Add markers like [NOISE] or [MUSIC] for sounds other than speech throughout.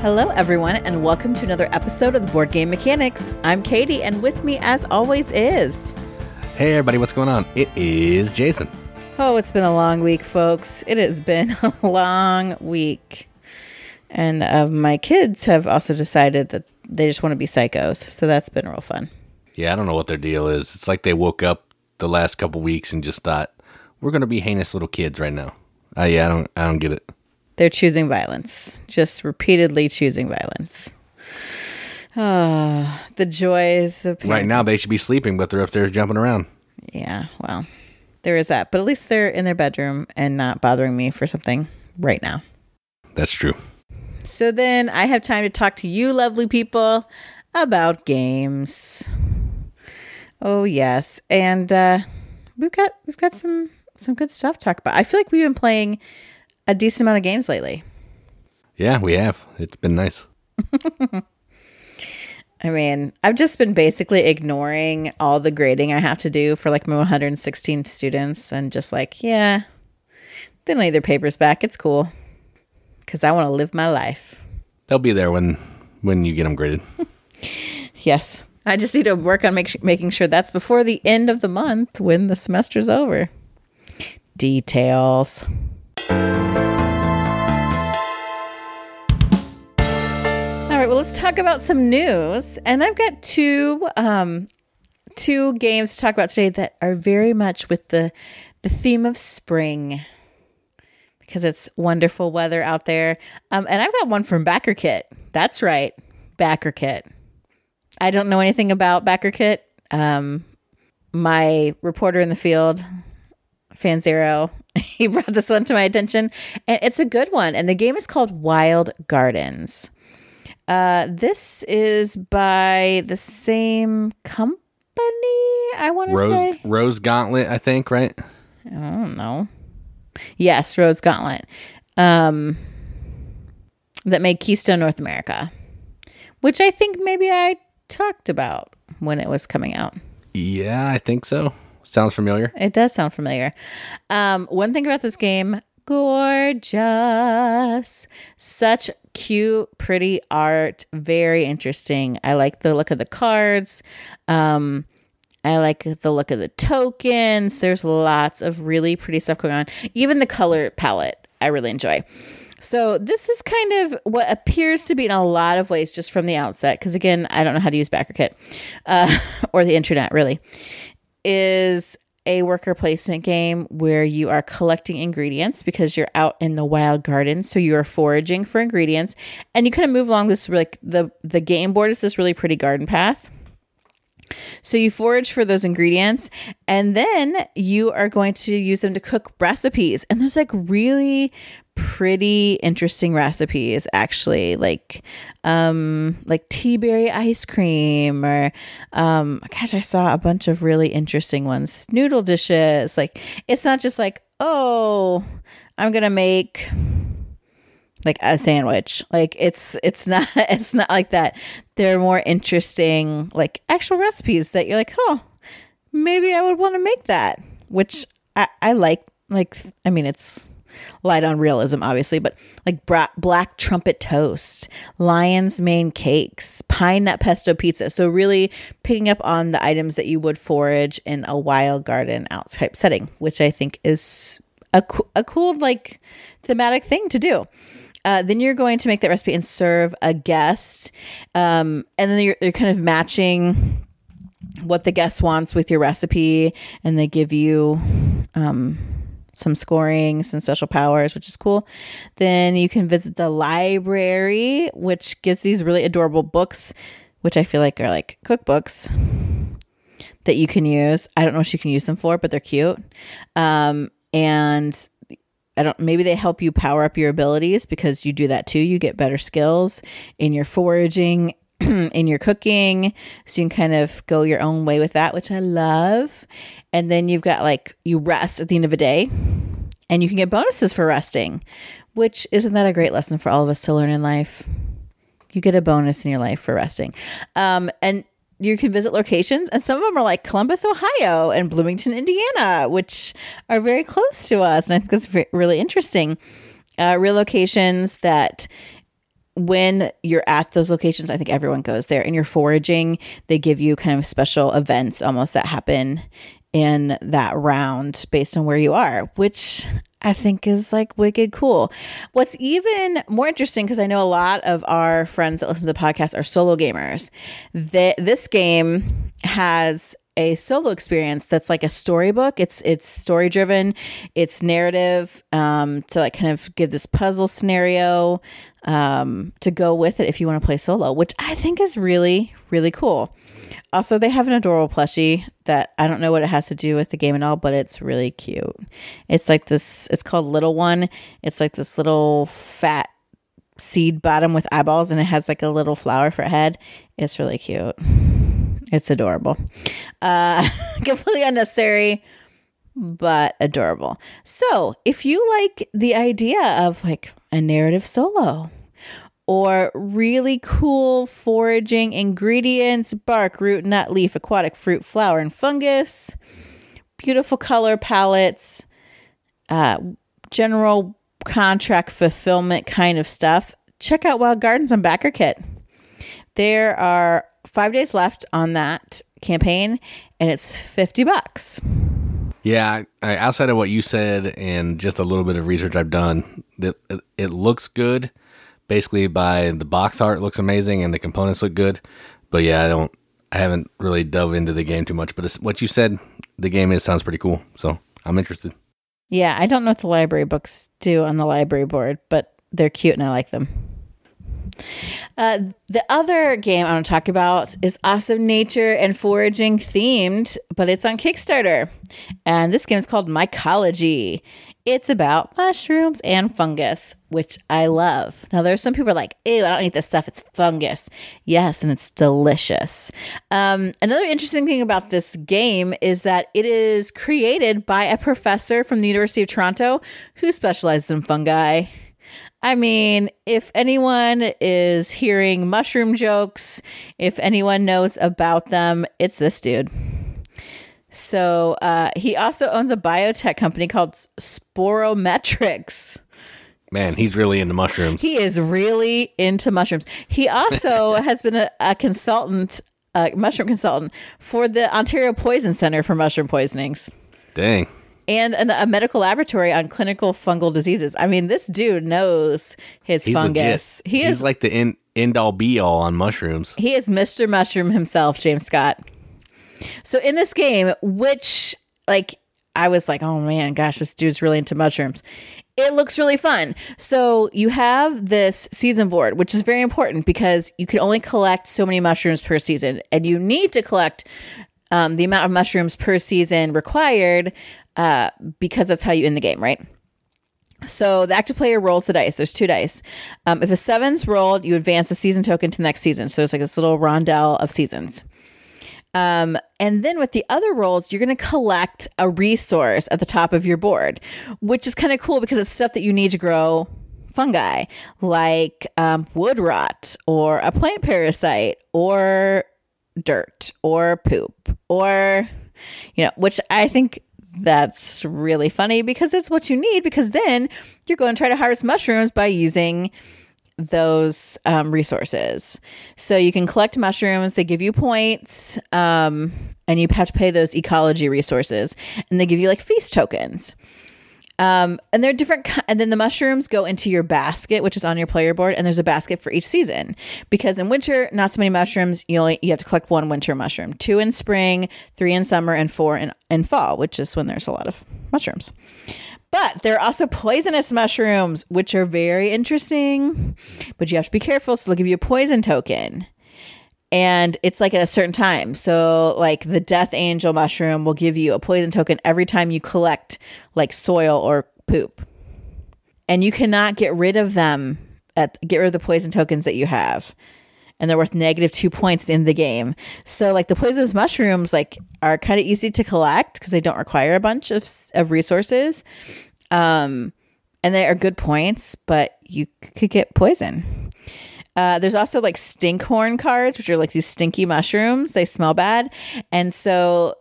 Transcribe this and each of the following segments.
Hello, everyone, and welcome to another episode of the Board Game Mechanics. I'm Katie, and with me, as always, is. Hey, everybody, what's going on? It is Jason. Oh, it's been a long week, folks. It has been [LAUGHS] a long week. And uh, my kids have also decided that they just want to be psychos. So that's been real fun. Yeah, I don't know what their deal is. It's like they woke up the last couple weeks and just thought, we're going to be heinous little kids right now. Uh, yeah, I don't, I don't get it. They're choosing violence, just repeatedly choosing violence. Ah, the joys of Right now, they should be sleeping, but they're upstairs jumping around. Yeah, well, there is that. But at least they're in their bedroom and not bothering me for something right now. That's true. So then I have time to talk to you, lovely people, about games. Oh yes, and uh, we've got we've got some some good stuff to talk about. I feel like we've been playing a decent amount of games lately. Yeah, we have. It's been nice. [LAUGHS] I mean, I've just been basically ignoring all the grading I have to do for like my 116 students and just like, yeah, they don't need their papers back. It's cool because I want to live my life. They'll be there when when you get them graded. [LAUGHS] yes. I just need to work on make, making sure that's before the end of the month when the semester's over. Details. Right, well, let's talk about some news. And I've got two um, two games to talk about today that are very much with the the theme of spring because it's wonderful weather out there. Um, and I've got one from Backer Kit. That's right, Backer Kit. I don't know anything about Backer Kit. Um, my reporter in the field, Fan Zero, [LAUGHS] he brought this one to my attention, and it's a good one. And the game is called Wild Gardens. Uh, this is by the same company. I want to Rose say Rose Gauntlet, I think, right? I don't know. Yes, Rose Gauntlet. Um, that made Keystone North America, which I think maybe I talked about when it was coming out. Yeah, I think so. Sounds familiar. It does sound familiar. Um, one thing about this game, gorgeous. Such cute, pretty art. Very interesting. I like the look of the cards. Um, I like the look of the tokens. There's lots of really pretty stuff going on. Even the color palette, I really enjoy. So, this is kind of what appears to be in a lot of ways just from the outset, because again, I don't know how to use BackerKit uh, [LAUGHS] or the internet really, is a worker placement game where you are collecting ingredients because you're out in the wild garden so you are foraging for ingredients and you kind of move along this like the the game board is this really pretty garden path so you forage for those ingredients and then you are going to use them to cook recipes. And there's like really pretty interesting recipes actually like um like tea berry ice cream or um gosh I saw a bunch of really interesting ones. Noodle dishes like it's not just like oh I'm to make like a sandwich. Like it's it's not [LAUGHS] it's not like that. They're more interesting like actual recipes that you're like oh maybe i would want to make that which i i like like i mean it's light on realism obviously but like bra- black trumpet toast lion's mane cakes pine nut pesto pizza so really picking up on the items that you would forage in a wild garden out type setting which i think is a, co- a cool like thematic thing to do uh, then you're going to make that recipe and serve a guest. Um, and then you're, you're kind of matching what the guest wants with your recipe. And they give you um, some scoring, some special powers, which is cool. Then you can visit the library, which gives these really adorable books, which I feel like are like cookbooks that you can use. I don't know what you can use them for, but they're cute. Um, and I don't maybe they help you power up your abilities because you do that too. You get better skills in your foraging, [CLEARS THROAT] in your cooking. So you can kind of go your own way with that, which I love. And then you've got like you rest at the end of a day and you can get bonuses for resting, which isn't that a great lesson for all of us to learn in life? You get a bonus in your life for resting. Um, and you can visit locations, and some of them are like Columbus, Ohio, and Bloomington, Indiana, which are very close to us. And I think that's really interesting. Uh, real locations that when you're at those locations, I think everyone goes there and you're foraging, they give you kind of special events almost that happen in that round based on where you are, which I think is like wicked cool. What's even more interesting, because I know a lot of our friends that listen to the podcast are solo gamers, that this game has a solo experience that's like a storybook. It's it's story driven, it's narrative um, to like kind of give this puzzle scenario um, to go with it if you want to play solo, which I think is really really cool. Also, they have an adorable plushie that I don't know what it has to do with the game at all, but it's really cute. It's like this. It's called Little One. It's like this little fat seed bottom with eyeballs, and it has like a little flower for a head. It's really cute. It's adorable. Uh, [LAUGHS] completely unnecessary, but adorable. So, if you like the idea of like a narrative solo or really cool foraging ingredients bark, root, nut, leaf, aquatic fruit, flower, and fungus, beautiful color palettes, uh, general contract fulfillment kind of stuff, check out Wild Gardens on BackerKit. There are five days left on that campaign, and it's 50 bucks. Yeah, I, outside of what you said and just a little bit of research I've done, it, it looks good. Basically, by the box art looks amazing and the components look good. But yeah, I don't, I haven't really dove into the game too much. But what you said, the game is sounds pretty cool. So I'm interested. Yeah, I don't know what the library books do on the library board, but they're cute and I like them. Uh, the other game I want to talk about is awesome nature and foraging themed, but it's on Kickstarter. And this game is called Mycology. It's about mushrooms and fungus, which I love. Now, there's some people are like, ew, I don't eat this stuff. It's fungus. Yes, and it's delicious. Um, another interesting thing about this game is that it is created by a professor from the University of Toronto who specializes in fungi. I mean, if anyone is hearing mushroom jokes, if anyone knows about them, it's this dude. So uh, he also owns a biotech company called Sporometrics. Man, he's really into mushrooms. He is really into mushrooms. He also [LAUGHS] has been a, a consultant, a mushroom consultant for the Ontario Poison Center for mushroom poisonings. Dang and a medical laboratory on clinical fungal diseases. I mean, this dude knows his He's fungus. Legit. He He's is like the end, end all be all on mushrooms. He is Mr. Mushroom himself, James Scott. So in this game, which like I was like, oh man, gosh, this dude's really into mushrooms. It looks really fun. So you have this season board, which is very important because you can only collect so many mushrooms per season, and you need to collect um, the amount of mushrooms per season required uh, because that's how you end the game, right? So the active player rolls the dice. There's two dice. Um, if a seven's rolled, you advance a season token to the next season. So it's like this little rondelle of seasons. Um, and then with the other roles, you're going to collect a resource at the top of your board, which is kind of cool because it's stuff that you need to grow fungi, like um, wood rot or a plant parasite or dirt or poop or, you know, which I think that's really funny because it's what you need because then you're going to try to harvest mushrooms by using those um, resources. So you can collect mushrooms, they give you points, um, and you have to pay those ecology resources, and they give you like feast tokens. Um, and they're different. And then the mushrooms go into your basket, which is on your player board. And there's a basket for each season because in winter, not so many mushrooms. You only you have to collect one winter mushroom, two in spring, three in summer, and four in in fall, which is when there's a lot of mushrooms. But there are also poisonous mushrooms, which are very interesting. But you have to be careful. So they'll give you a poison token and it's like at a certain time. So, like the death angel mushroom will give you a poison token every time you collect like soil or poop. And you cannot get rid of them at get rid of the poison tokens that you have. And they're worth negative two points at the end of the game. So, like the poisonous mushrooms, like are kind of easy to collect because they don't require a bunch of of resources. Um, and they are good points, but you could get poison. Uh, there's also like stinkhorn cards, which are like these stinky mushrooms. They smell bad. And so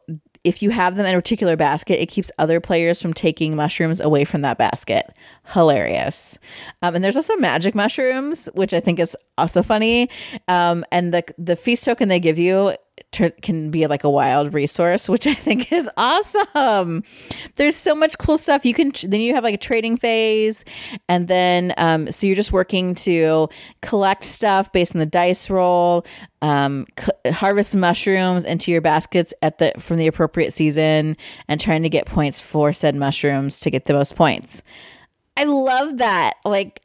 if you have them in a particular basket, it keeps other players from taking mushrooms away from that basket. Hilarious. Um, and there's also magic mushrooms, which I think is also funny. Um, and the the feast token they give you ter- can be like a wild resource, which I think is awesome. There's so much cool stuff. You can then you have like a trading phase, and then um, so you're just working to collect stuff based on the dice roll, um, c- harvest mushrooms into your baskets at the from the appropriate season, and trying to get points for said mushrooms to get the most points. I love that. Like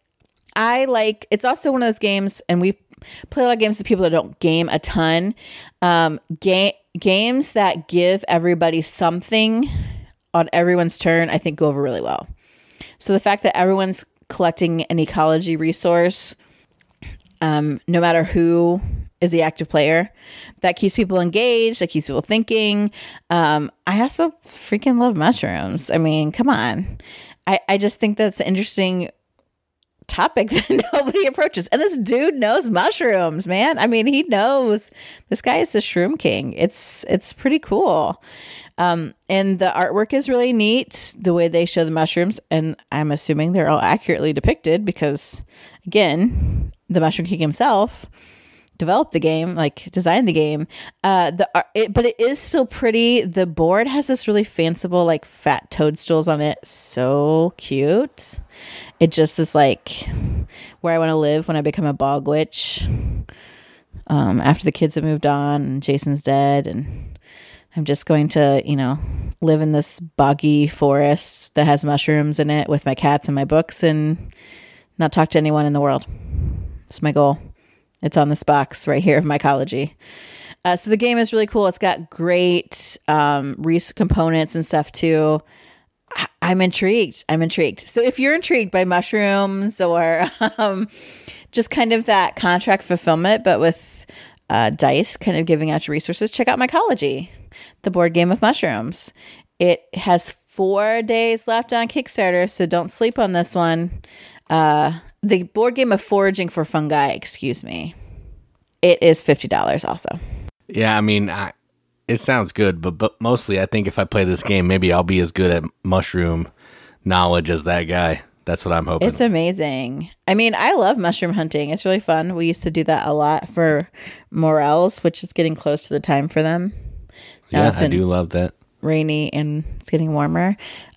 I like it's also one of those games, and we've play a lot of games with people that don't game a ton. Um, game games that give everybody something on everyone's turn, I think, go over really well. So the fact that everyone's collecting an ecology resource, um, no matter who is the active player, that keeps people engaged, that keeps people thinking. Um, I also freaking love mushrooms. I mean, come on. I, I just think that's interesting topic [LAUGHS] that nobody approaches. And this dude knows mushrooms, man. I mean, he knows this guy is the shroom king. It's it's pretty cool. Um, and the artwork is really neat, the way they show the mushrooms, and I'm assuming they're all accurately depicted because again, the Mushroom King himself developed the game, like designed the game. Uh, the it, but it is still pretty. The board has this really fanciful, like fat toadstools on it. So cute. It just is like where I want to live when I become a bog witch. Um, after the kids have moved on and Jason's dead, and I'm just going to, you know, live in this boggy forest that has mushrooms in it with my cats and my books and not talk to anyone in the world. It's my goal. It's on this box right here of mycology. Uh, so the game is really cool. It's got great um, components and stuff too. I'm intrigued. I'm intrigued. So if you're intrigued by mushrooms or [LAUGHS] um, just kind of that contract fulfillment, but with uh, dice kind of giving out your resources, check out Mycology, the board game of mushrooms. It has four days left on Kickstarter, so don't sleep on this one. Uh, the board game of foraging for fungi, excuse me. It is $50 also. Yeah, I mean, I, it sounds good, but but mostly I think if I play this game, maybe I'll be as good at mushroom knowledge as that guy. That's what I'm hoping. It's amazing. I mean, I love mushroom hunting. It's really fun. We used to do that a lot for morels, which is getting close to the time for them. Now yeah, I do love that. rainy and it's getting warmer.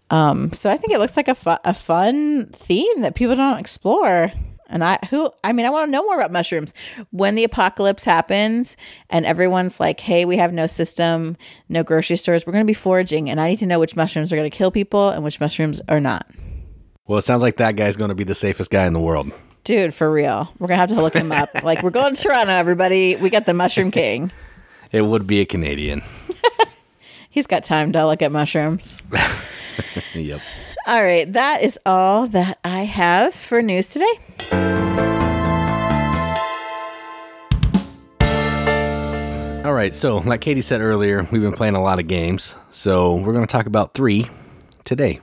Um, so I think it looks like a, fu- a fun theme that people don't explore. And I who I mean I want to know more about mushrooms. When the apocalypse happens and everyone's like, "Hey, we have no system, no grocery stores. We're going to be foraging and I need to know which mushrooms are going to kill people and which mushrooms are not." Well, it sounds like that guy's going to be the safest guy in the world. Dude, for real. We're going to have to look him up. [LAUGHS] like we're going to Toronto, everybody. We got the Mushroom King. [LAUGHS] It would be a Canadian. [LAUGHS] He's got time to look at mushrooms. yep. All right, that is all that I have for news today. All right, so like Katie said earlier, we've been playing a lot of games. So we're going to talk about three today.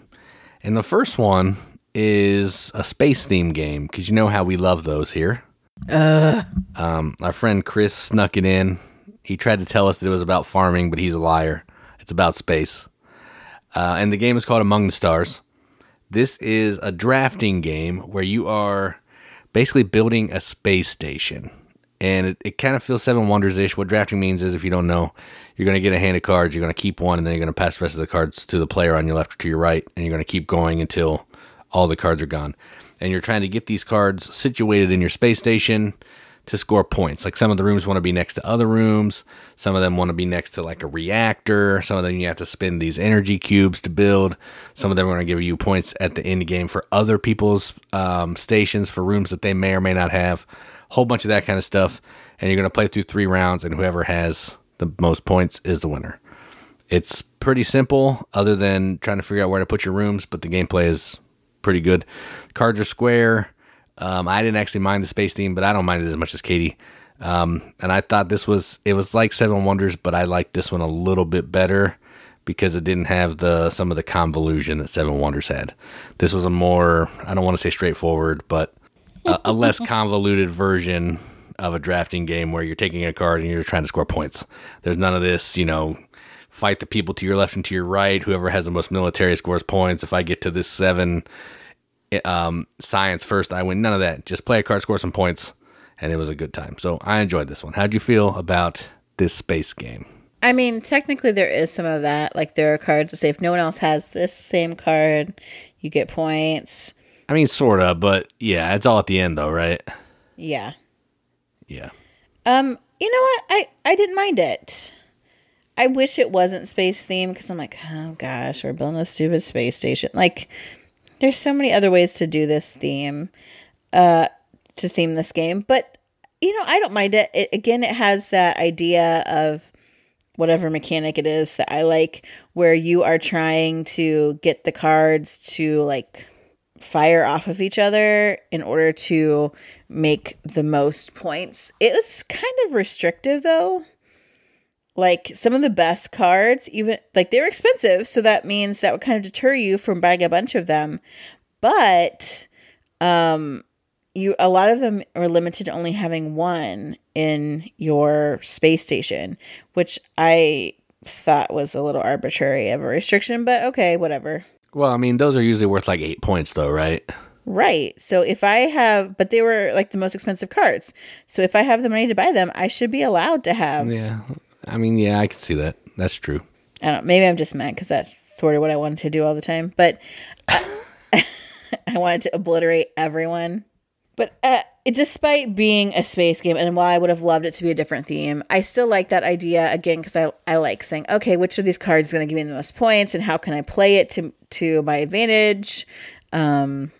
And the first one is a space theme game because you know how we love those here. Um, our friend Chris snuck it in. He tried to tell us that it was about farming, but he's a liar. It's about space. Uh, and the game is called Among the Stars. This is a drafting game where you are basically building a space station. And it, it kind of feels Seven Wonders ish. What drafting means is, if you don't know, you're going to get a hand of cards, you're going to keep one, and then you're going to pass the rest of the cards to the player on your left or to your right, and you're going to keep going until all the cards are gone. And you're trying to get these cards situated in your space station to score points. Like some of the rooms want to be next to other rooms, some of them want to be next to like a reactor, some of them you have to spend these energy cubes to build, some of them are going to give you points at the end game for other people's um, stations for rooms that they may or may not have, whole bunch of that kind of stuff. And you're going to play through three rounds, and whoever has the most points is the winner. It's pretty simple, other than trying to figure out where to put your rooms, but the gameplay is pretty good. Cards are square. Um, I didn't actually mind the space theme, but I don't mind it as much as Katie. Um, and I thought this was it was like Seven Wonders, but I liked this one a little bit better because it didn't have the some of the convolution that Seven Wonders had. This was a more I don't want to say straightforward, but a, a less [LAUGHS] convoluted version of a drafting game where you're taking a card and you're trying to score points. There's none of this, you know, fight the people to your left and to your right. Whoever has the most military scores points. If I get to this seven um, science first, I win. None of that. Just play a card, score some points, and it was a good time. So I enjoyed this one. How'd you feel about this space game? I mean, technically, there is some of that. Like, there are cards that say if no one else has this same card, you get points. I mean, sort of, but yeah, it's all at the end, though, right? Yeah. Yeah. Um, you know what? I I didn't mind it. I wish it wasn't space themed because I'm like, oh gosh, we're building a stupid space station. Like, there's so many other ways to do this theme, uh, to theme this game. But you know, I don't mind it. it again, it has that idea of whatever mechanic it is that I like, where you are trying to get the cards to like fire off of each other in order to make the most points. It was kind of restrictive though. Like some of the best cards, even like they're expensive, so that means that would kind of deter you from buying a bunch of them. But um you a lot of them are limited to only having one in your space station, which I thought was a little arbitrary of a restriction, but okay, whatever. Well, I mean, those are usually worth like eight points, though, right? Right. So if I have, but they were like the most expensive cards. So if I have the money to buy them, I should be allowed to have. Yeah. I mean, yeah, I can see that. That's true. I don't. Maybe I'm just mad because that's sort of what I wanted to do all the time. But I, [LAUGHS] I wanted to obliterate everyone. But uh, it, despite being a space game, and while I would have loved it to be a different theme, I still like that idea again because I, I like saying, okay, which of these cards is going to give me the most points, and how can I play it to to my advantage, um,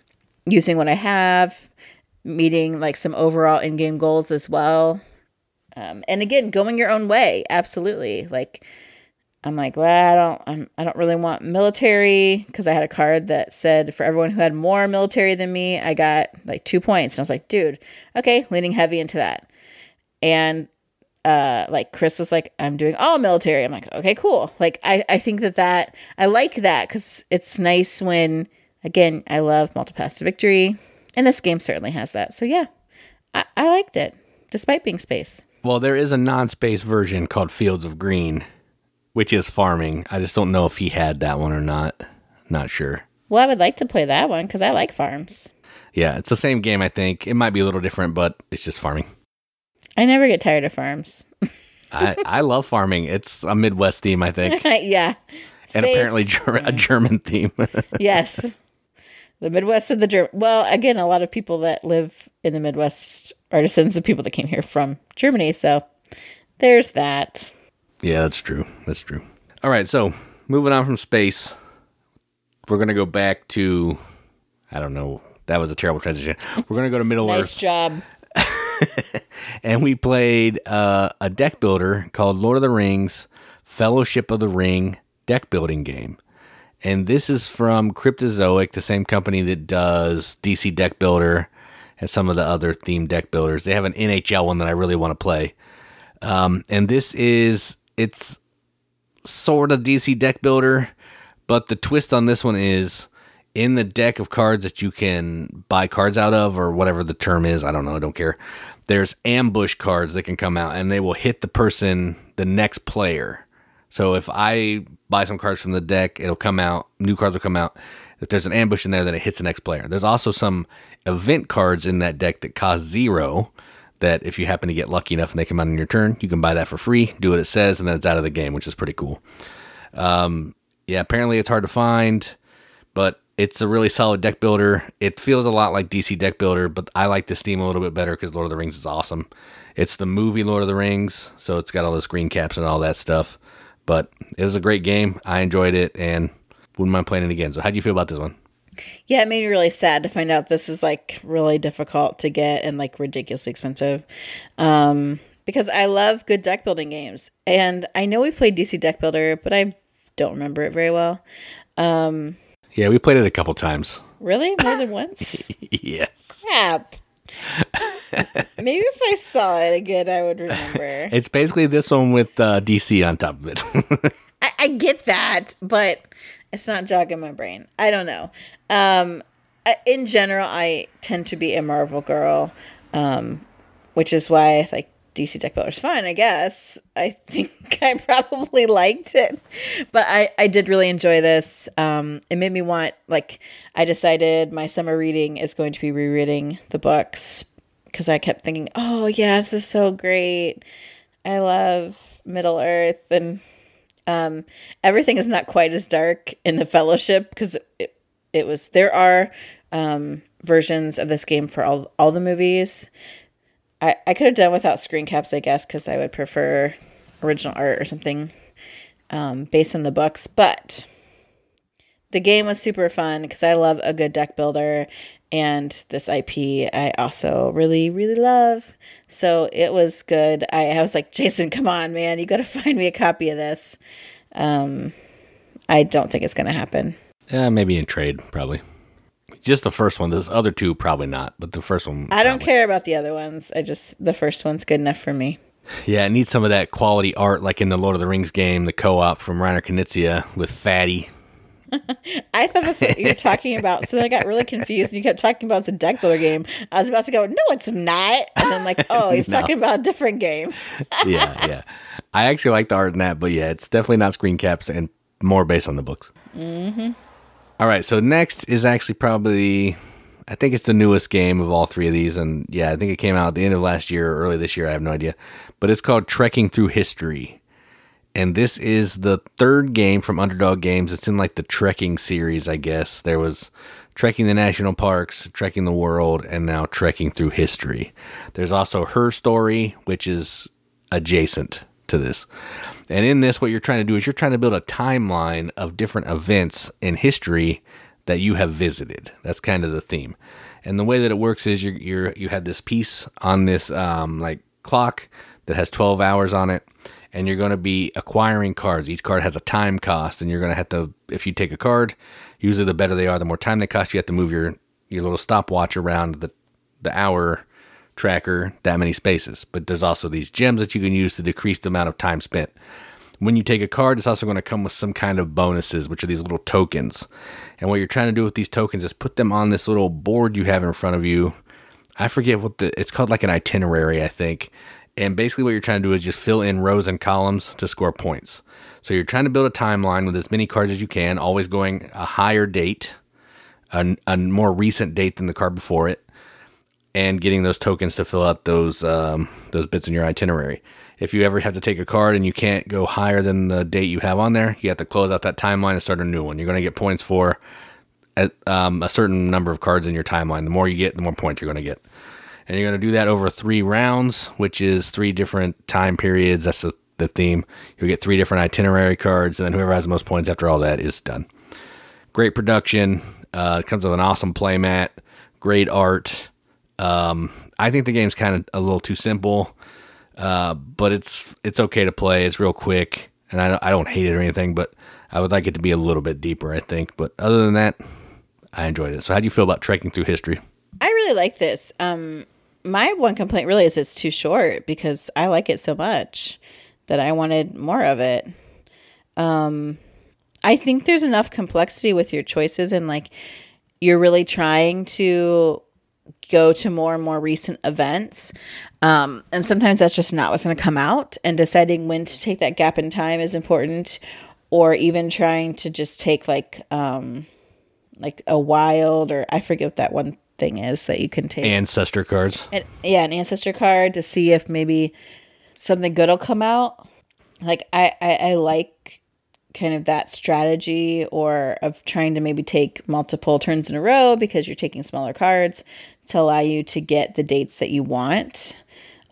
using what I have, meeting like some overall in game goals as well, um, and again, going your own way, absolutely. Like I'm like, well, I don't, I'm, I don't really want military because I had a card that said for everyone who had more military than me, I got like two points. And I was like, dude, okay, leaning heavy into that. And uh, like Chris was like, I'm doing all military. I'm like, okay, cool. Like, I, I think that that, I like that because it's nice when, again, I love multipass to victory. And this game certainly has that. So yeah, I, I liked it despite being space. Well, there is a non space version called Fields of Green which is farming. I just don't know if he had that one or not. Not sure. Well, I would like to play that one because I like farms. Yeah, it's the same game, I think. It might be a little different, but it's just farming. I never get tired of farms. [LAUGHS] I, I love farming. It's a Midwest theme, I think. [LAUGHS] yeah. Space. And apparently ger- a German theme. [LAUGHS] yes. The Midwest of the German. Well, again, a lot of people that live in the Midwest are descendants of people that came here from Germany. So there's that. Yeah, that's true. That's true. All right, so moving on from space, we're gonna go back to I don't know. That was a terrible transition. We're gonna go to Middle nice Earth. job. [LAUGHS] and we played uh, a deck builder called Lord of the Rings Fellowship of the Ring deck building game. And this is from Cryptozoic, the same company that does DC Deck Builder and some of the other themed deck builders. They have an NHL one that I really want to play. Um, and this is it's sort of DC deck builder, but the twist on this one is in the deck of cards that you can buy cards out of, or whatever the term is. I don't know. I don't care. There's ambush cards that can come out and they will hit the person, the next player. So if I buy some cards from the deck, it'll come out, new cards will come out. If there's an ambush in there, then it hits the next player. There's also some event cards in that deck that cost zero that if you happen to get lucky enough and they come out on your turn, you can buy that for free, do what it says, and then it's out of the game, which is pretty cool. Um, yeah, apparently it's hard to find, but it's a really solid deck builder. It feels a lot like DC Deck Builder, but I like this theme a little bit better because Lord of the Rings is awesome. It's the movie Lord of the Rings, so it's got all the screen caps and all that stuff. But it was a great game. I enjoyed it and wouldn't mind playing it again. So, how do you feel about this one? Yeah, it made me really sad to find out this was like really difficult to get and like ridiculously expensive. Um, because I love good deck building games. And I know we played DC Deck Builder, but I don't remember it very well. Um, yeah, we played it a couple times. Really? More than [LAUGHS] once? yes. Crap. Maybe if I saw it again, I would remember. [LAUGHS] It's basically this one with uh, DC on top of it. [LAUGHS] I, I get that, but it's not jogging my brain. I don't know. Um, in general, I tend to be a Marvel girl, um, which is why I like DC deck builder is fun, I guess. I think [LAUGHS] I probably liked it, but I I did really enjoy this. Um, it made me want like I decided my summer reading is going to be rereading the books because I kept thinking, oh yeah, this is so great. I love Middle Earth and um, everything is not quite as dark in the Fellowship because it, it was there are um, versions of this game for all all the movies. I, I could have done without screen caps, I guess, because I would prefer original art or something um, based on the books. But the game was super fun because I love a good deck builder, and this IP I also really, really love. So it was good. I, I was like, Jason, come on, man, you got to [LAUGHS] find me a copy of this. Um, I don't think it's going to happen. Yeah, maybe in trade, probably. Just the first one. Those other two, probably not. But the first one, I don't care about the other ones. I just the first one's good enough for me. Yeah, it needs some of that quality art, like in the Lord of the Rings game, the co-op from Reiner Knizia with Fatty. [LAUGHS] I thought that's what you were talking about. So then I got really confused and you kept talking about the deck builder game. I was about to go, no, it's not. And then like, oh, he's [LAUGHS] no. talking about a different game. [LAUGHS] yeah, yeah. I actually like the art in that, but yeah, it's definitely not screen caps and more based on the books. Mm-hmm. All right, so next is actually probably, I think it's the newest game of all three of these, and yeah, I think it came out at the end of last year or early this year. I have no idea, but it's called Trekking Through History, and this is the third game from Underdog Games. It's in like the trekking series, I guess. There was Trekking the National Parks, Trekking the World, and now Trekking Through History. There's also Her Story, which is adjacent to this. And in this, what you're trying to do is you're trying to build a timeline of different events in history that you have visited. That's kind of the theme. And the way that it works is you're, you're you have this piece on this um, like clock that has 12 hours on it, and you're going to be acquiring cards. Each card has a time cost, and you're going to have to if you take a card, usually the better they are, the more time they cost. You have to move your your little stopwatch around the the hour tracker that many spaces. But there's also these gems that you can use to decrease the amount of time spent. When you take a card, it's also going to come with some kind of bonuses, which are these little tokens. And what you're trying to do with these tokens is put them on this little board you have in front of you. I forget what the it's called like an itinerary, I think. And basically what you're trying to do is just fill in rows and columns to score points. So you're trying to build a timeline with as many cards as you can, always going a higher date, a, a more recent date than the card before it and getting those tokens to fill out those um, those bits in your itinerary. If you ever have to take a card and you can't go higher than the date you have on there, you have to close out that timeline and start a new one. You're going to get points for a, um, a certain number of cards in your timeline. The more you get, the more points you're going to get. And you're going to do that over three rounds, which is three different time periods. That's the, the theme. You'll get three different itinerary cards, and then whoever has the most points after all that is done. Great production. Uh, it comes with an awesome playmat, great art. Um, I think the game's kind of a little too simple, uh, but it's it's okay to play. It's real quick, and I I don't hate it or anything, but I would like it to be a little bit deeper. I think, but other than that, I enjoyed it. So, how do you feel about trekking through history? I really like this. Um, my one complaint really is it's too short because I like it so much that I wanted more of it. Um, I think there's enough complexity with your choices and like you're really trying to go to more and more recent events. Um, and sometimes that's just not what's going to come out. And deciding when to take that gap in time is important, or even trying to just take like um, like a wild or I forget what that one thing is that you can take ancestor cards. And, yeah, an ancestor card to see if maybe something good will come out. Like I, I, I like kind of that strategy or of trying to maybe take multiple turns in a row because you're taking smaller cards to allow you to get the dates that you want.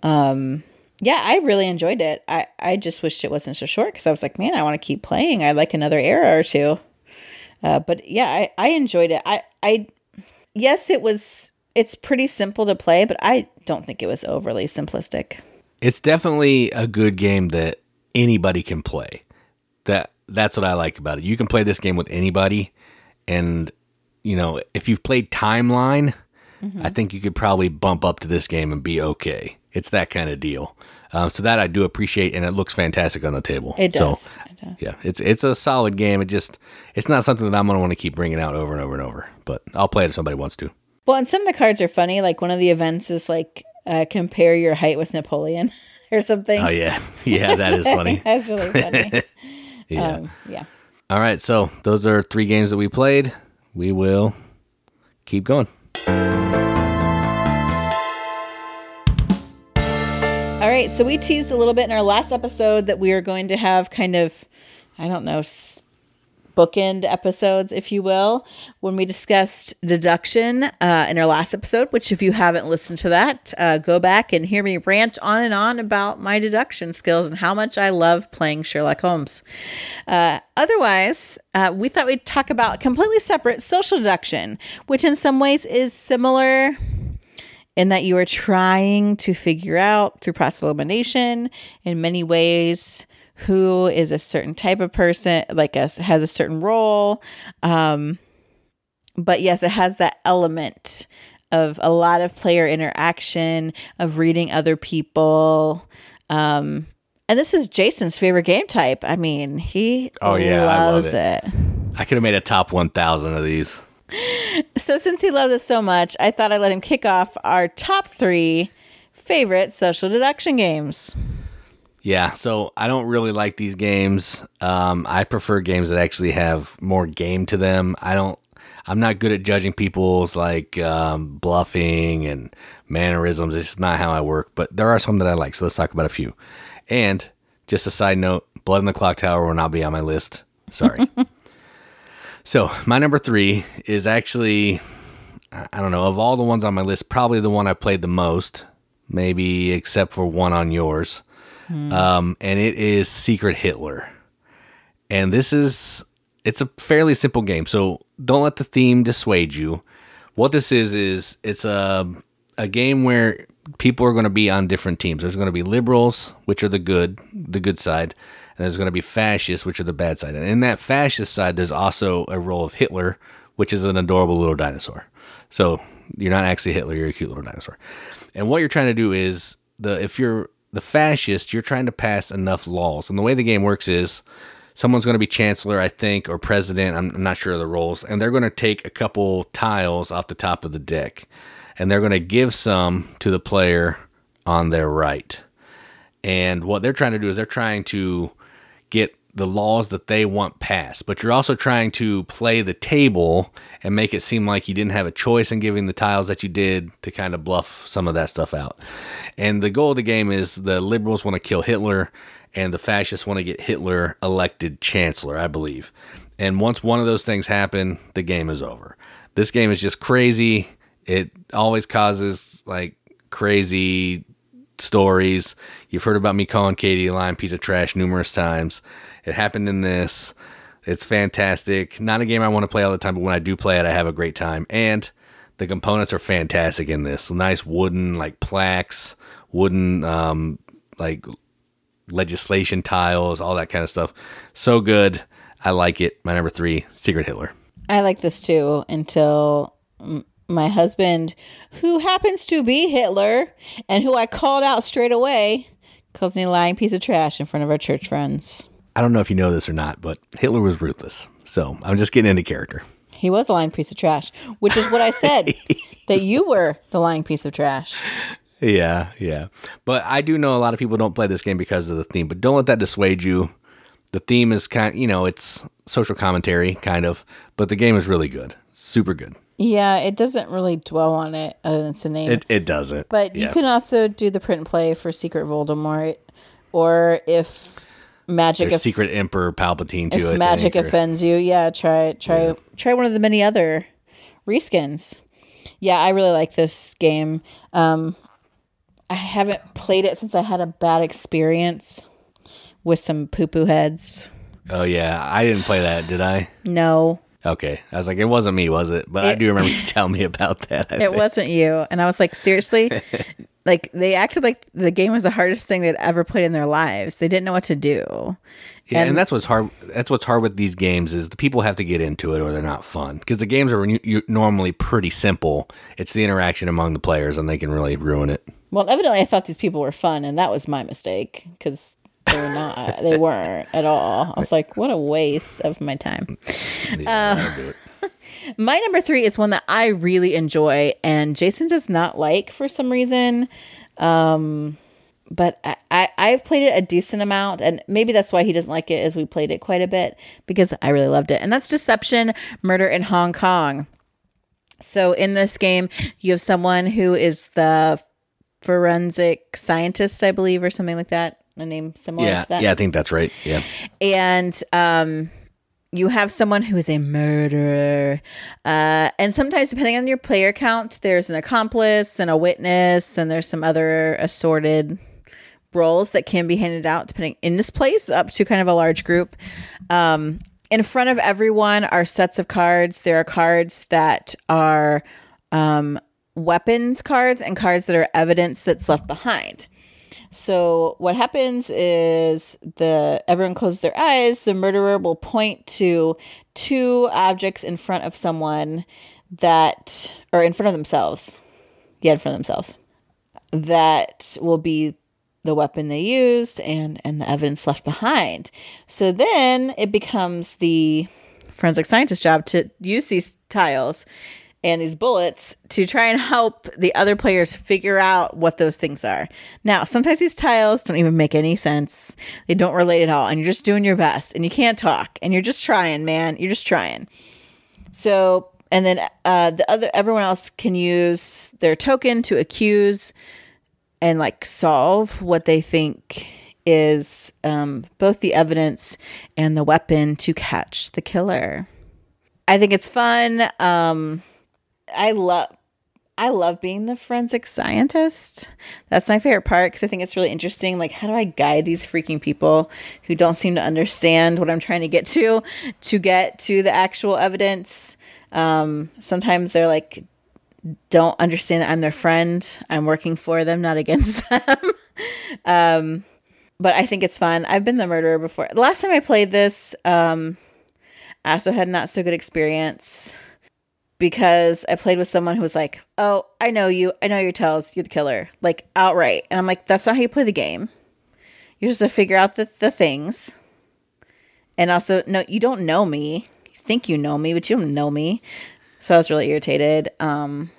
Um, yeah, I really enjoyed it. I, I just wished it wasn't so short because I was like, man, I want to keep playing. I'd like another era or two. Uh, but yeah, I, I enjoyed it. I, I, yes, it was, it's pretty simple to play, but I don't think it was overly simplistic. It's definitely a good game that anybody can play. That that's what I like about it. You can play this game with anybody, and you know if you've played Timeline, mm-hmm. I think you could probably bump up to this game and be okay. It's that kind of deal. Um, so that I do appreciate, and it looks fantastic on the table. It does. So, it. Yeah, it's it's a solid game. It just it's not something that I'm gonna want to keep bringing out over and over and over. But I'll play it if somebody wants to. Well, and some of the cards are funny. Like one of the events is like uh, compare your height with Napoleon [LAUGHS] or something. Oh yeah, [LAUGHS] yeah, that is funny. [LAUGHS] That's really funny. Yeah. um, yeah. All right, so those are three games that we played. We will keep going. All right, so we teased a little bit in our last episode that we are going to have kind of, I don't know, bookend episodes, if you will, when we discussed deduction uh, in our last episode. Which, if you haven't listened to that, uh, go back and hear me rant on and on about my deduction skills and how much I love playing Sherlock Holmes. Uh, otherwise, uh, we thought we'd talk about completely separate social deduction, which in some ways is similar in that you are trying to figure out through process elimination in many ways who is a certain type of person like us has a certain role um but yes it has that element of a lot of player interaction of reading other people um and this is jason's favorite game type i mean he Oh, yeah, I love it. it. I could have made a top 1,000 of these. So since he loves it so much, I thought I'd let him kick off our top three favorite social deduction games. Yeah, so I don't really like these games. Um, I prefer games that actually have more game to them. I don't. I'm not good at judging people's like um, bluffing and mannerisms. It's just not how I work. But there are some that I like. So let's talk about a few. And just a side note: Blood in the Clock Tower will not be on my list. Sorry. [LAUGHS] so my number three is actually, I I don't know, of all the ones on my list, probably the one I played the most. Maybe except for one on yours um, and it is Secret Hitler. And this is it's a fairly simple game, so don't let the theme dissuade you. What this is is it's a a game where people are going to be on different teams. There's going to be liberals, which are the good, the good side, and there's going to be fascists, which are the bad side. And in that fascist side, there's also a role of Hitler, which is an adorable little dinosaur. So you're not actually Hitler; you're a cute little dinosaur. And what you're trying to do is the if you're the fascist, you're trying to pass enough laws. And the way the game works is someone's going to be chancellor, I think, or president. I'm I'm not sure of the roles, and they're going to take a couple tiles off the top of the deck, and they're going to give some to the player on their right. And what they're trying to do is they're trying to get the laws that they want passed, but you're also trying to play the table and make it seem like you didn't have a choice in giving the tiles that you did to kind of bluff some of that stuff out. And the goal of the game is the liberals want to kill Hitler and the fascists want to get Hitler elected chancellor, I believe. And once one of those things happen, the game is over. This game is just crazy. It always causes like crazy stories. You've heard about me calling Katie a lying piece of trash numerous times. It happened in this. It's fantastic. Not a game I want to play all the time, but when I do play it, I have a great time. And the components are fantastic in this. Nice wooden like plaques, wooden um, like legislation tiles, all that kind of stuff. So good. I like it. My number three, Secret Hitler. I like this too until my husband, who happens to be Hitler and who I called out straight away, calls me a lying piece of trash in front of our church friends. I don't know if you know this or not, but Hitler was ruthless. So I'm just getting into character. He was a lying piece of trash, which is what I said [LAUGHS] that you were the lying piece of trash. Yeah, yeah. But I do know a lot of people don't play this game because of the theme, but don't let that dissuade you. The theme is kind, you know, it's social commentary kind of, but the game is really good. Super good. Yeah, it doesn't really dwell on it other than it's a name. It it doesn't. but you can also do the print and play for Secret Voldemort, or if magic Secret Emperor Palpatine too. I if magic think, or- offends you, yeah, try try try one of the many other reskins. Yeah, I really like this game. Um, I haven't played it since I had a bad experience with some poo poo heads. Oh yeah, I didn't play that, did I? No, Okay, I was like, it wasn't me, was it? But I do remember [LAUGHS] you telling me about that. I it think. wasn't you. And I was like, seriously? [LAUGHS] like they acted like the game was the hardest thing they'd ever played in their lives. They didn't know what to do. Yeah, and, And- that's what's hard. That's what's hard with these games is the people have to get into it or they're not fun because the games are u- normally pretty simple. It's the interaction among the players and they can really ruin it. Well, evidently, I thought these people were fun, and that was my mistake because they were not. they [LAUGHS] weren't at all. I was like, what a waste of my time. Yeah, that'll do it. My number three is one that I really enjoy, and Jason does not like for some reason. Um, but I, I I've played it a decent amount, and maybe that's why he doesn't like it, as we played it quite a bit because I really loved it. And that's Deception, Murder in Hong Kong. So in this game, you have someone who is the forensic scientist, I believe, or something like that. A name similar Yeah, to that. yeah, I think that's right. Yeah, and um you have someone who is a murderer. Uh and sometimes depending on your player count there's an accomplice and a witness and there's some other assorted roles that can be handed out depending in this place up to kind of a large group. Um in front of everyone are sets of cards. There are cards that are um weapons cards and cards that are evidence that's left behind so what happens is the everyone closes their eyes. The murderer will point to two objects in front of someone that, or in front of themselves. Yeah, in front of themselves. That will be the weapon they used and and the evidence left behind. So then it becomes the forensic scientist job to use these tiles and these bullets to try and help the other players figure out what those things are. Now, sometimes these tiles don't even make any sense. They don't relate at all, and you're just doing your best, and you can't talk, and you're just trying, man. You're just trying. So, and then uh, the other everyone else can use their token to accuse and like solve what they think is um, both the evidence and the weapon to catch the killer. I think it's fun. Um, I love I love being the forensic scientist. That's my favorite part because I think it's really interesting. Like, how do I guide these freaking people who don't seem to understand what I'm trying to get to to get to the actual evidence? Um, sometimes they're like, don't understand that I'm their friend. I'm working for them, not against [LAUGHS] them. um, but I think it's fun. I've been the murderer before. The last time I played this, um, I also had not so good experience because I played with someone who was like, "Oh, I know you. I know your tells. You're the killer." Like outright. And I'm like, "That's not how you play the game. You're just to figure out the, the things." And also, no, you don't know me. You think you know me, but you don't know me. So I was really irritated um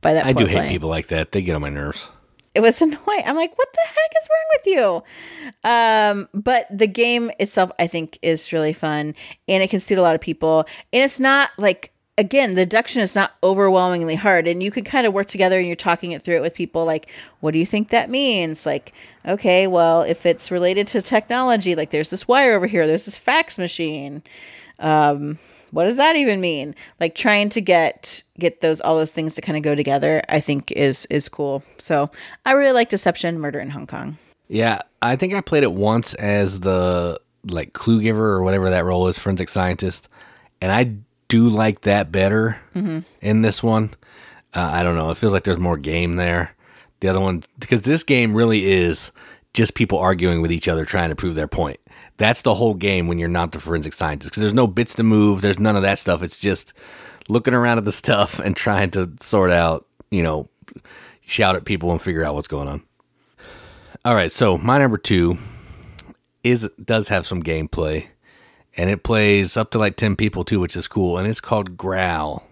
by that I do hate play. people like that. They get on my nerves. It was [LAUGHS] annoying. I'm like, what the heck is wrong with you? Um, but the game itself, I think, is really fun and it can suit a lot of people. And it's not like again, the deduction is not overwhelmingly hard. And you can kind of work together and you're talking it through it with people like, what do you think that means? Like, okay, well, if it's related to technology, like there's this wire over here, there's this fax machine. Um, what does that even mean? Like trying to get get those all those things to kind of go together, I think is is cool. So I really like Deception, Murder in Hong Kong. Yeah, I think I played it once as the like clue giver or whatever that role is, forensic scientist, and I do like that better in this one. Uh, I don't know. It feels like there's more game there. The other one, because this game really is just people arguing with each other trying to prove their point. That's the whole game when you're not the forensic scientist because there's no bits to move. There's none of that stuff. It's just looking around at the [LAUGHS] stuff and trying to sort out, you know, shout at people and figure out what's going on. All right, so my number two is does have some gameplay, and it plays up to like ten people too, which is cool. And it's called Growl,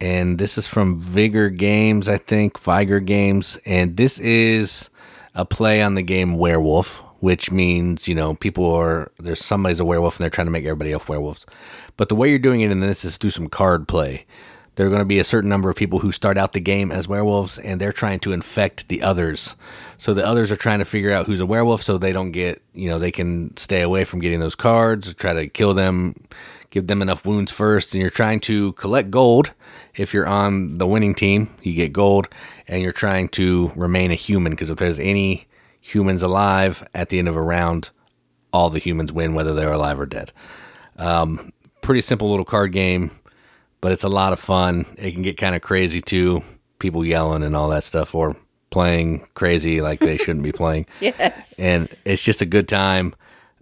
and this is from Vigor Games, I think, Vigor Games, and this is a play on the game Werewolf, which means you know people are there's somebody's a werewolf and they're trying to make everybody else werewolves. But the way you're doing it in this is through some card play. There are going to be a certain number of people who start out the game as werewolves, and they're trying to infect the others. So the others are trying to figure out who's a werewolf, so they don't get, you know, they can stay away from getting those cards. Try to kill them, give them enough wounds first, and you're trying to collect gold. If you're on the winning team, you get gold, and you're trying to remain a human because if there's any humans alive at the end of a round, all the humans win, whether they're alive or dead. Um, pretty simple little card game but it's a lot of fun. It can get kind of crazy too, people yelling and all that stuff, or playing crazy like they shouldn't be playing. [LAUGHS] Yes. And it's just a good time.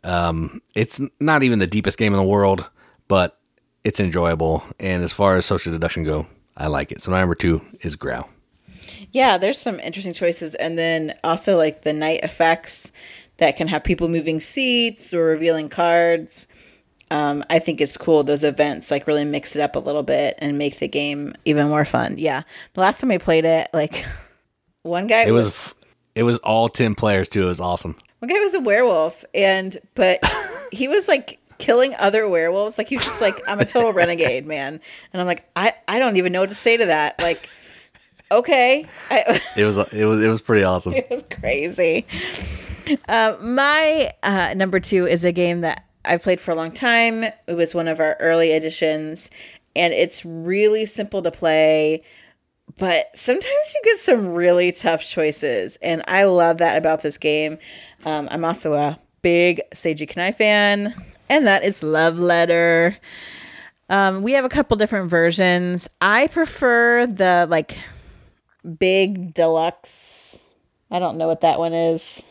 Um, it's not even the deepest game in the world, but it's enjoyable. And as far as social deduction go, I like it. So my number two is Growl. Yeah, there's some interesting choices. And then also like the night effects that can have people moving seats or revealing cards. Um, I think it's cool. Those events like really mix it up a little bit and make the game even more fun. Yeah, the last time I played it, like [LAUGHS] one guy It was f- it was all ten players too. It was awesome. one guy was a werewolf, and but [LAUGHS] he was like killing other werewolves. Like he was just like, I'm a total [LAUGHS] renegade, man. And I'm like, I I don't even know what to say to that. Like, okay, I, It was it was it was pretty awesome. it was crazy. Uh, my uh, number two is a game that I've played for a long time. It was one of our early editions, and it's really simple to play. But sometimes you get some really tough choices, and I love that about this game. Um, I'm also a big Seiji Kanai fan, and that is Love Letter. Um, we have a couple different versions. I prefer the like big deluxe. I don't know what that one is.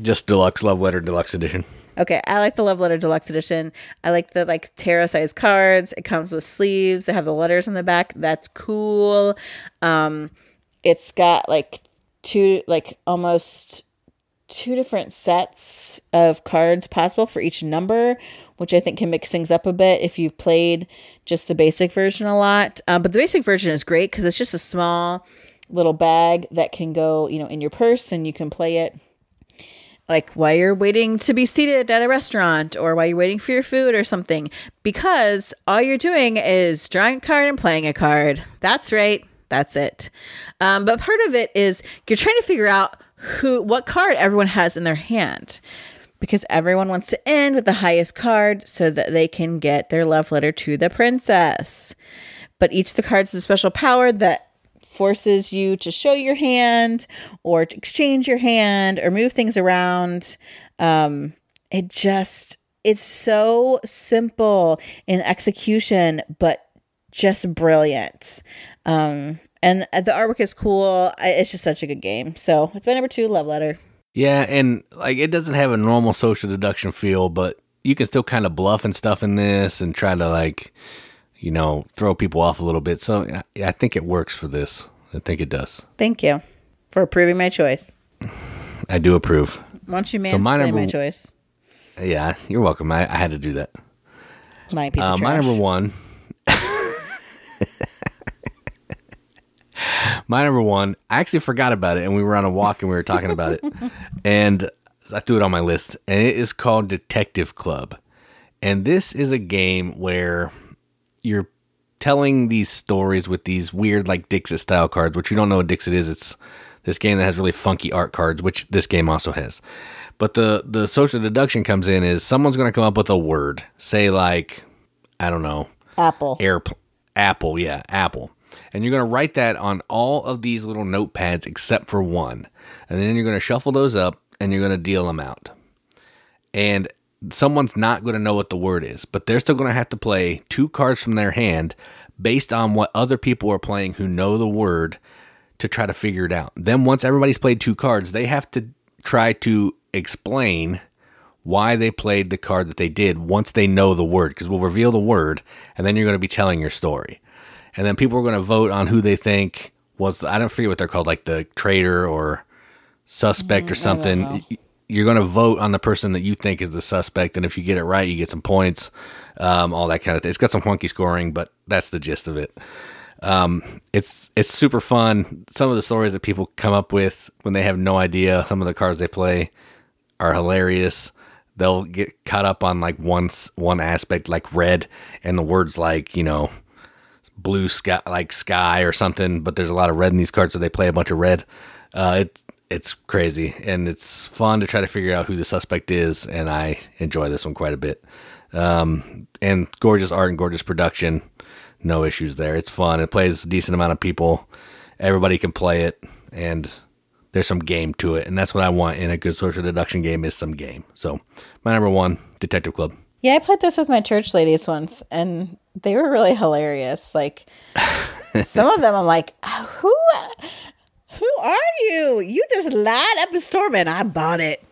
Just deluxe love letter deluxe edition. Okay, I like the Love Letter Deluxe Edition. I like the like tarot size cards. It comes with sleeves. They have the letters on the back. That's cool. Um, it's got like two like almost two different sets of cards possible for each number, which I think can mix things up a bit if you've played just the basic version a lot. Uh, but the basic version is great because it's just a small little bag that can go, you know, in your purse and you can play it like while you're waiting to be seated at a restaurant or while you're waiting for your food or something. Because all you're doing is drawing a card and playing a card. That's right. That's it. Um, but part of it is you're trying to figure out who what card everyone has in their hand. Because everyone wants to end with the highest card so that they can get their love letter to the princess. But each of the cards has a special power that forces you to show your hand or to exchange your hand or move things around. Um, it just, it's so simple in execution, but just brilliant. Um, and the artwork is cool. It's just such a good game. So it's my number two love letter. Yeah, and like it doesn't have a normal social deduction feel, but you can still kind of bluff and stuff in this and try to like, you know, throw people off a little bit. So I, I think it works for this. I think it does. Thank you for approving my choice. I do approve. Why don't you So my mansplain my choice? Yeah, you're welcome. I, I had to do that. My piece Uh, my number one. [LAUGHS] my number one. I actually forgot about it, and we were on a walk and we were talking about it, [LAUGHS] and I threw it on my list. And it is called Detective Club, and this is a game where you're telling these stories with these weird like Dixit style cards, which you don't know what Dixit is. It's this game that has really funky art cards, which this game also has. But the the social deduction comes in is someone's going to come up with a word, say like I don't know, Apple. airplane, apple, yeah, apple, and you're going to write that on all of these little notepads except for one, and then you're going to shuffle those up and you're going to deal them out. And someone's not going to know what the word is, but they're still going to have to play two cards from their hand based on what other people are playing who know the word to try to figure it out. Then once everybody's played two cards, they have to try to explain why they played the card that they did once they know the word because we'll reveal the word and then you're going to be telling your story. And then people are going to vote on who they think was the, I don't forget what they're called like the traitor or suspect or something. You're going to vote on the person that you think is the suspect and if you get it right, you get some points. Um, all that kind of thing. It's got some funky scoring, but that's the gist of it it's it's super fun. Some of the stories that people come up with when they have no idea some of the cards they play are hilarious. They'll get caught up on like one one aspect like red and the words like, you know, blue sky like sky or something, but there's a lot of red in these cards so they play a bunch of red. Uh it's it's crazy and it's fun to try to figure out who the suspect is and I enjoy this one quite a bit. Um and gorgeous art and gorgeous production no issues there. It's fun. It plays a decent amount of people. Everybody can play it, and there's some game to it, and that's what I want in a good social deduction game is some game. So my number one, Detective Club. Yeah, I played this with my church ladies once, and they were really hilarious. Like [LAUGHS] some of them, I'm like, who, who are you? You just lied up a storm, and I bought it.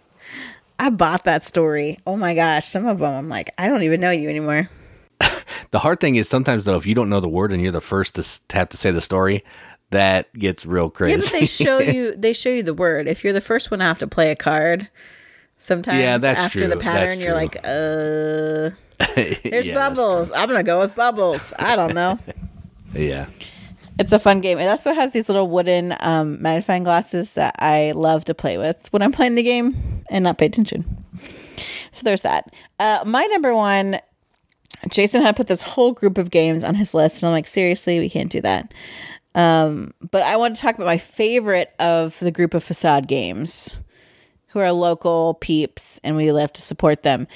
I bought that story. Oh my gosh! Some of them, I'm like, I don't even know you anymore. [LAUGHS] The hard thing is sometimes though, if you don't know the word and you're the first to, have to say the story, that gets real crazy. Yeah, but they show you [LAUGHS] they show you the word. If you're the first one to have to play a card, sometimes Yeah, that's after true. the That's pattern, you're true. like, uh, [LAUGHS] There's Yeah, bubbles. I'm gonna go with bubbles. I don't know. Yeah. It's a fun game. It also has these little wooden um, magnifying glasses that I love to play with when I'm playing the game and not pay attention. So there's that. Uh, my number one, Jason had put this whole group of games on his list, and I'm like, seriously, we can't do that. Um, but I want to talk about my favorite of the group of facade games, who are local peeps, and we love to support them.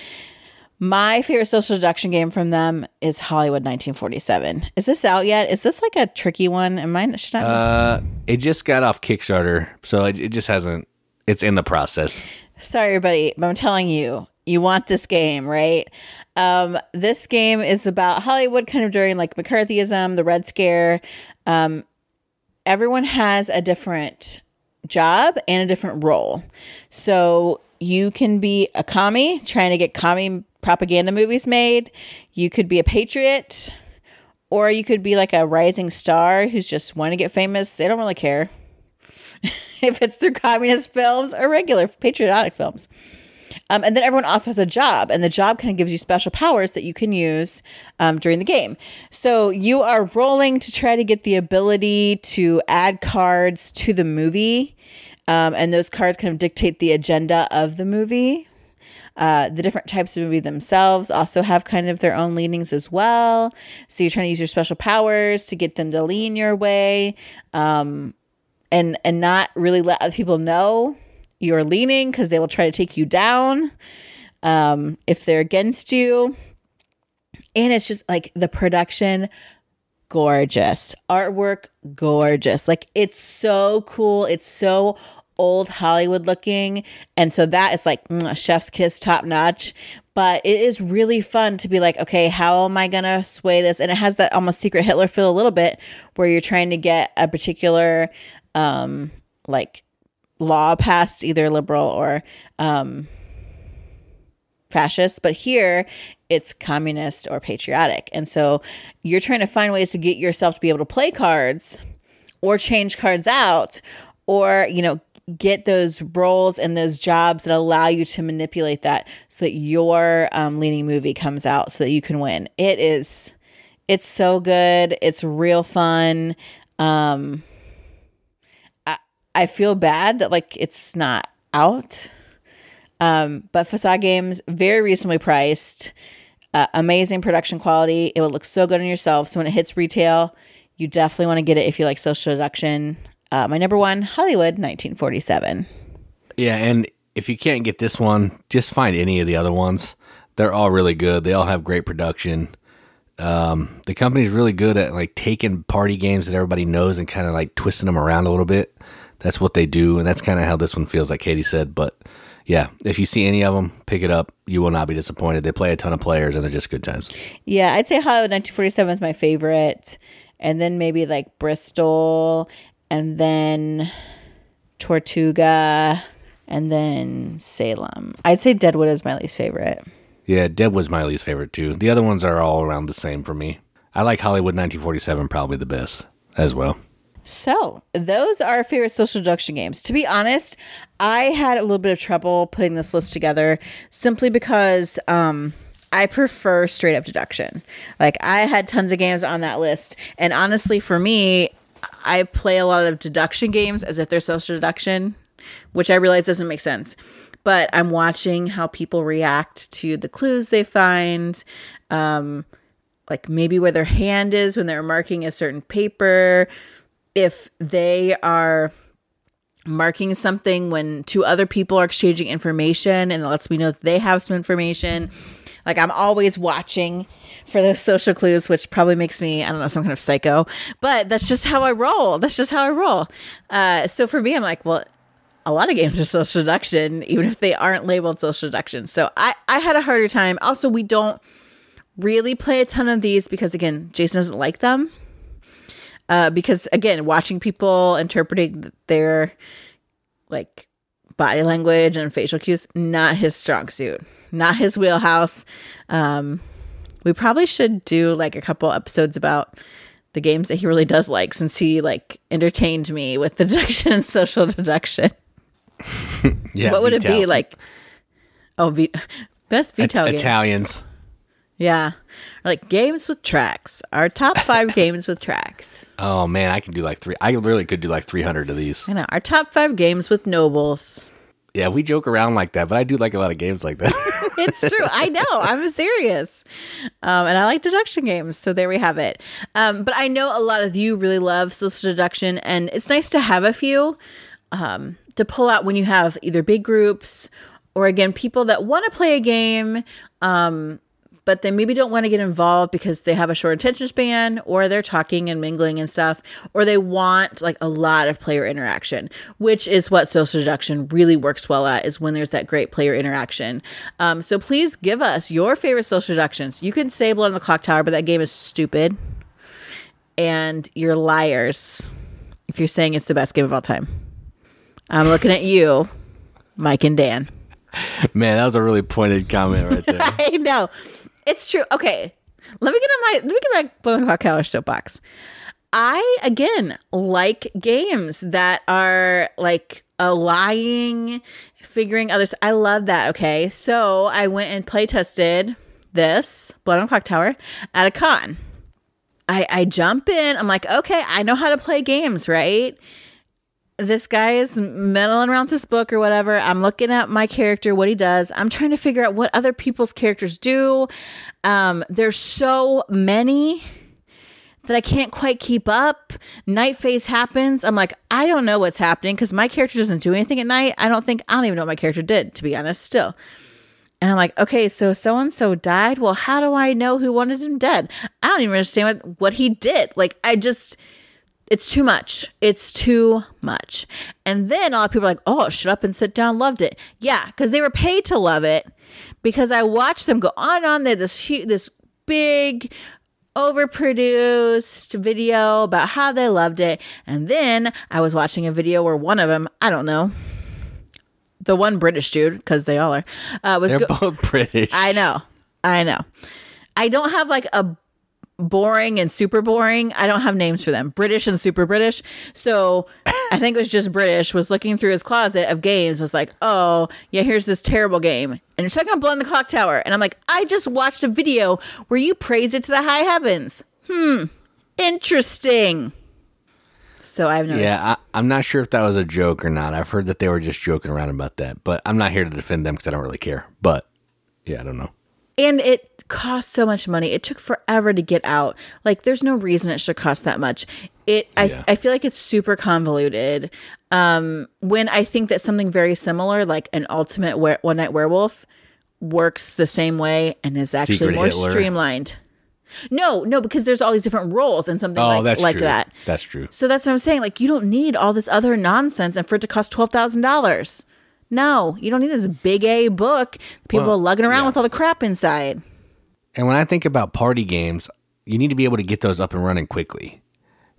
My favorite social deduction game from them is Hollywood 1947. Is this out yet? Is this like a tricky one? Am I should I? Uh, it just got off Kickstarter, so it, it just hasn't. It's in the process. Sorry, everybody, but I'm telling you, you want this game, right? Um, this game is about Hollywood, kind of during like McCarthyism, the Red Scare. Um, everyone has a different job and a different role. So you can be a commie trying to get commie propaganda movies made. You could be a patriot, or you could be like a rising star who's just want to get famous. They don't really care [LAUGHS] if it's through communist films or regular patriotic films. Um, and then everyone also has a job, and the job kind of gives you special powers that you can use um, during the game. So you are rolling to try to get the ability to add cards to the movie, um, and those cards kind of dictate the agenda of the movie. Uh, the different types of movie themselves also have kind of their own leanings as well. So you're trying to use your special powers to get them to lean your way, um, and and not really let other people know you're leaning because they will try to take you down um, if they're against you. And it's just like the production, gorgeous artwork, gorgeous. Like it's so cool. It's so old Hollywood looking. And so that is like mm, a chef's kiss top notch. But it is really fun to be like, okay, how am I going to sway this? And it has that almost secret Hitler feel a little bit where you're trying to get a particular, um, like, law passed, either liberal or um, fascist. But here, it's communist or patriotic. And so you're trying to find ways to get yourself to be able to play cards or change cards out or, you know, get those roles and those jobs that allow you to manipulate that so that your um, leading movie comes out so that you can win. It is, it's so good. It's real fun. Um, I, I feel bad that like it's not out. Um, but Facade Games, very reasonably priced, uh, amazing production quality. It will look so good on yourself. So when it hits retail, you definitely want to get it if you like social deduction. Uh, my number one, Hollywood, 1947. Yeah, and if you can't get this one, just find any of the other ones. They're all really good. They all have great production. Um, the company's really good at like taking party games that everybody knows and kind of like twisting them around a little bit. That's what they do, and that's kind of how this one feels, like Katie said. But yeah, if you see any of them, pick it up. You will not be disappointed. They play a ton of players, and they're just good times. Yeah, I'd say Hollywood 1947 is my favorite. And then maybe like Bristol, and then Tortuga, and then Salem. I'd say Deadwood is my least favorite. Yeah, Deadwood's my least favorite too. The other ones are all around the same for me. I like Hollywood 1947 probably the best as well. So, those are our favorite social deduction games. To be honest, I had a little bit of trouble putting this list together simply because um, I prefer straight up deduction. Like, I had tons of games on that list. And honestly, for me, I play a lot of deduction games as if they're social deduction, which I realize doesn't make sense. But I'm watching how people react to the clues they find. Um, like maybe where their hand is when they're marking a certain paper if they are marking something when two other people are exchanging information and it lets me know that they have some information. Like I'm always watching for those social clues, which probably makes me, I don't know, some kind of psycho, but that's just how I roll. That's just how I roll. Uh, so for me, I'm like, well, a lot of games are social deduction, even if they aren't labeled social deduction. So I, I had a harder time. Also, we don't really play a ton of these because, again, Jason doesn't like them uh, because again, watching people interpreting their like body language and facial cues, not his strong suit, not his wheelhouse. Um, we probably should do like a couple episodes about the games that he really does like, since he like entertained me with [LAUGHS] deduction and social deduction. [LAUGHS] Yeah, what would it be like? Oh, v- best It- games. Italians. Yeah. Like games with tracks. Our top five [LAUGHS] games with tracks. Oh man, I can do like three. I really could do like three hundred of these. I know. Our top five games with nobles. Yeah, we joke around like that, but I do like a lot of games like that. [LAUGHS] it's true. I [LAUGHS] know. I'm serious. Um, and I like deduction games. So there we have it. Um, but I know a lot of you really love social deduction, and it's nice to have a few um, to pull out when you have either big groups or, again, people that want to play a game. Um, but they maybe don't want to get involved because they have a short attention span or they're talking and mingling and stuff, or they want like a lot of player interaction, which is what social deduction really works well at, is when there's that great player interaction. Um, so please give us your favorite social deductions. You can say Blood on the Clock Tower, but that game is stupid. And you're liars if you're saying it's the best game of all time. I'm looking at you, Mike and Dan. Man, that was a really pointed comment right there. [LAUGHS] I know. It's true. Okay. Let me get on my let me get my blown clock tower soapbox. I again like games that are like a lying, figuring others. I love that. Okay. So I went and play tested this Blood on Clock Tower at a con. I, I jump in. I'm like, okay, I know how to play games, right? This guy is meddling around this book or whatever. I'm looking at my character, what he does. I'm trying to figure out what other people's characters do. Um, there's so many that I can't quite keep up. Night phase happens. I'm like, I don't know what's happening because my character doesn't do anything at night. I don't think, I don't even know what my character did, to be honest, still. And I'm like, okay, so so and so died. Well, how do I know who wanted him dead? I don't even understand what, what he did. Like, I just it's too much. It's too much. And then a lot of people are like, oh, shut up and sit down, loved it. Yeah, because they were paid to love it because I watched them go on and on. They this huge, this big, overproduced video about how they loved it. And then I was watching a video where one of them, I don't know, the one British dude, because they all are, uh, was They're go- both [LAUGHS] British. I know. I know. I don't have like a boring and super boring. I don't have names for them. British and super British. So I think it was just British was looking through his closet of games was like, "Oh, yeah, here's this terrible game." And you're talking about on the Clock Tower. And I'm like, "I just watched a video where you praise it to the high heavens." Hmm. Interesting. So I've noticed. Yeah, I, am not sure if that was a joke or not. I've heard that they were just joking around about that, but I'm not here to defend them because I don't really care. But yeah, I don't know. And it cost so much money. It took forever to get out. Like, there's no reason it should cost that much. It, yeah. I, I feel like it's super convoluted. Um, when I think that something very similar, like an Ultimate we- One Night Werewolf, works the same way and is actually Secret more Hitler. streamlined. No, no, because there's all these different roles and something oh, like, that's like true. that. That's true. So that's what I'm saying. Like, you don't need all this other nonsense and for it to cost twelve thousand dollars. No, you don't need this big A book. People well, lugging around yeah. with all the crap inside. And when I think about party games, you need to be able to get those up and running quickly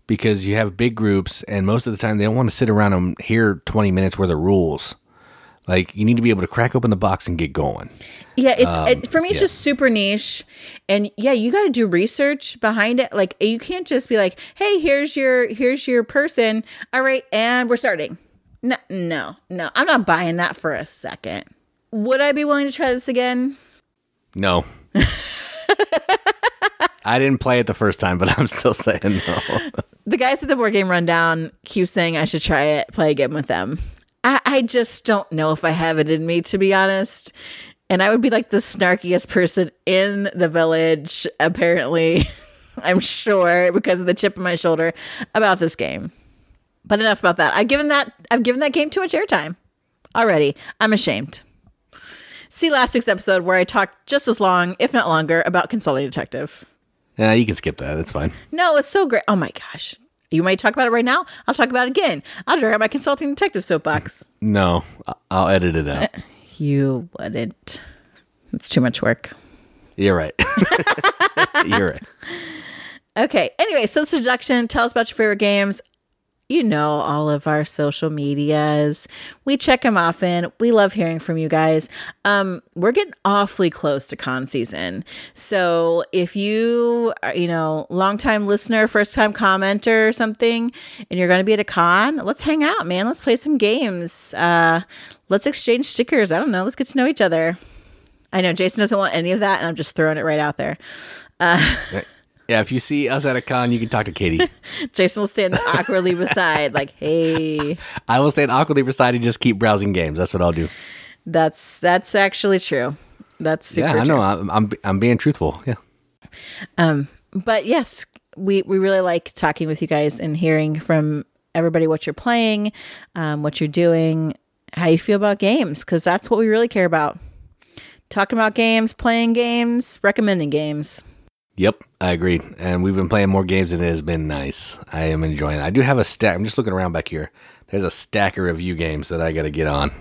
because you have big groups, and most of the time they don't want to sit around and hear 20 minutes worth of rules. Like you need to be able to crack open the box and get going. Yeah, it's um, it, for me. It's yeah. just super niche, and yeah, you got to do research behind it. Like you can't just be like, "Hey, here's your here's your person. All right, and we're starting." No, no, no. I'm not buying that for a second. Would I be willing to try this again? No. [LAUGHS] I didn't play it the first time, but I'm still saying no. [LAUGHS] the guys at the board game rundown keep saying I should try it, play a game with them. I, I just don't know if I have it in me, to be honest. And I would be like the snarkiest person in the village, apparently, [LAUGHS] I'm sure, because of the chip in my shoulder about this game. But enough about that. I've given that I've given that game too much airtime already. I'm ashamed. See last week's episode where I talked just as long, if not longer, about Consulting Detective. Yeah, you can skip that. That's fine. No, it's so great. Oh my gosh. You might talk about it right now. I'll talk about it again. I'll drag out my Consulting Detective soapbox. [LAUGHS] No, I'll edit it out. [LAUGHS] You wouldn't. It's too much work. You're right. [LAUGHS] You're right. Okay. Anyway, so this seduction. Tell us about your favorite games you know all of our social medias. We check them often. We love hearing from you guys. Um, we're getting awfully close to con season. So if you are, you know, longtime listener, first time commenter or something, and you're going to be at a con, let's hang out, man. Let's play some games. Uh, let's exchange stickers. I don't know. Let's get to know each other. I know Jason doesn't want any of that, and I'm just throwing it right out there. Yeah, if you see us at a con, you can talk to Katie. [LAUGHS] Jason will stand awkwardly [LAUGHS] beside, like, "Hey." I will stand awkwardly beside and just keep browsing games. That's what I'll do. That's that's actually true. That's super yeah, I know. I'm, I'm I'm being truthful. Yeah. Um, but yes, we we really like talking with you guys and hearing from everybody what you're playing, um, what you're doing, how you feel about games, because that's what we really care about. Talking about games, playing games, recommending games. Yep, I agree. And we've been playing more games and it has been nice. I am enjoying it. I do have a stack. I'm just looking around back here. There's a stack of review games that I got to get on.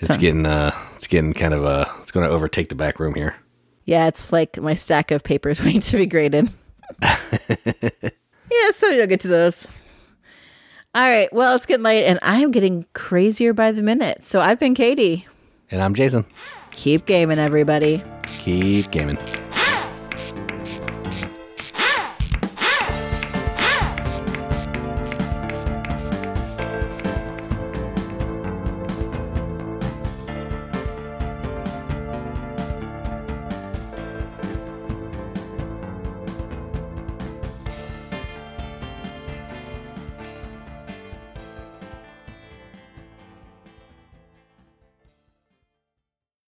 It's getting uh, it's getting kind of uh, it's going to overtake the back room here. Yeah, it's like my stack of papers [LAUGHS] waiting to be graded. [LAUGHS] yeah, so you'll get to those. All right, well, it's getting late and I'm getting crazier by the minute. So I've been Katie. And I'm Jason. Keep gaming, everybody. Keep gaming.